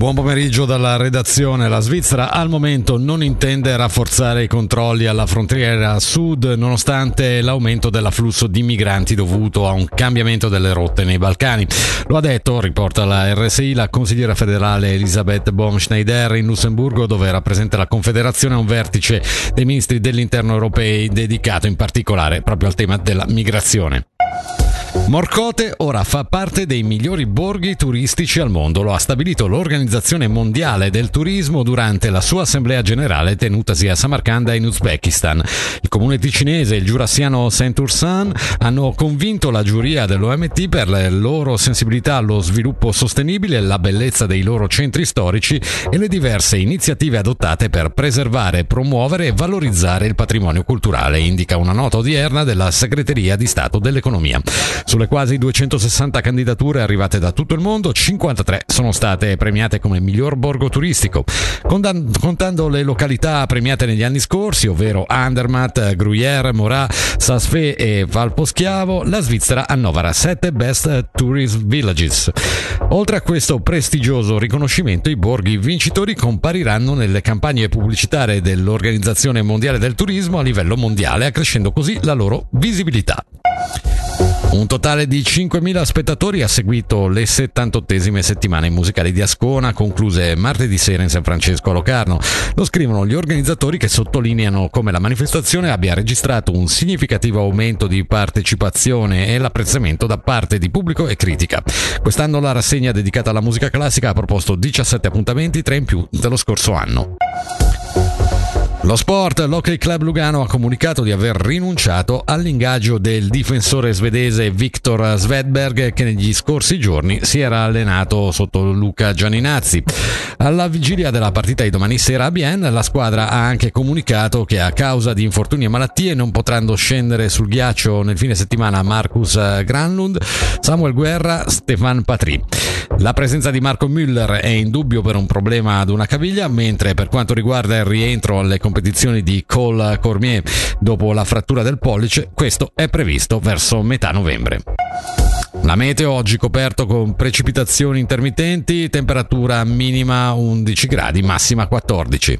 Buon pomeriggio dalla redazione. La Svizzera al momento non intende rafforzare i controlli alla frontiera sud nonostante l'aumento dell'afflusso di migranti dovuto a un cambiamento delle rotte nei Balcani. Lo ha detto, riporta la RSI, la consigliera federale Elisabeth Baumschneider in Lussemburgo dove era presente la Confederazione a un vertice dei ministri dell'interno europei dedicato in particolare proprio al tema della migrazione. Morcote ora fa parte dei migliori borghi turistici al mondo, lo ha stabilito l'Organizzazione Mondiale del Turismo durante la sua assemblea generale tenutasi a Samarcanda in Uzbekistan. Il comune ticinese e il giurassiano Saint-Ursan hanno convinto la giuria dell'OMT per le loro sensibilità allo sviluppo sostenibile, la bellezza dei loro centri storici e le diverse iniziative adottate per preservare, promuovere e valorizzare il patrimonio culturale, indica una nota odierna della Segreteria di Stato dell'Economia. Sulle quasi 260 candidature arrivate da tutto il mondo, 53 sono state premiate come miglior borgo turistico. Contando le località premiate negli anni scorsi, ovvero Andermatt, Gruyère, Morat, Sasfé e Valposchiavo, la Svizzera annovera 7 Best Tourist Villages. Oltre a questo prestigioso riconoscimento, i borghi vincitori compariranno nelle campagne pubblicitarie dell'Organizzazione Mondiale del Turismo a livello mondiale, accrescendo così la loro visibilità. Un totale di 5.000 spettatori ha seguito le 78esime settimane musicali di Ascona, concluse martedì sera in San Francesco a Locarno. Lo scrivono gli organizzatori che sottolineano come la manifestazione abbia registrato un significativo aumento di partecipazione e l'apprezzamento da parte di pubblico e critica. Quest'anno la rassegna dedicata alla musica classica ha proposto 17 appuntamenti, 3 in più dello scorso anno. Lo sport, l'Hockey Club Lugano ha comunicato di aver rinunciato all'ingaggio del difensore svedese Viktor Svedberg che negli scorsi giorni si era allenato sotto Luca Gianninazzi. Alla vigilia della partita di domani sera a Bien, la squadra ha anche comunicato che a causa di infortuni e malattie non potranno scendere sul ghiaccio nel fine settimana Marcus Granlund, Samuel Guerra, Stefan Patry. La presenza di Marco Müller è in dubbio per un problema ad una caviglia, mentre per quanto riguarda il rientro alle competizioni di Cole Cormier dopo la frattura del pollice, questo è previsto verso metà novembre. La meteo oggi coperto con precipitazioni intermittenti, temperatura minima 11 gradi, massima 14.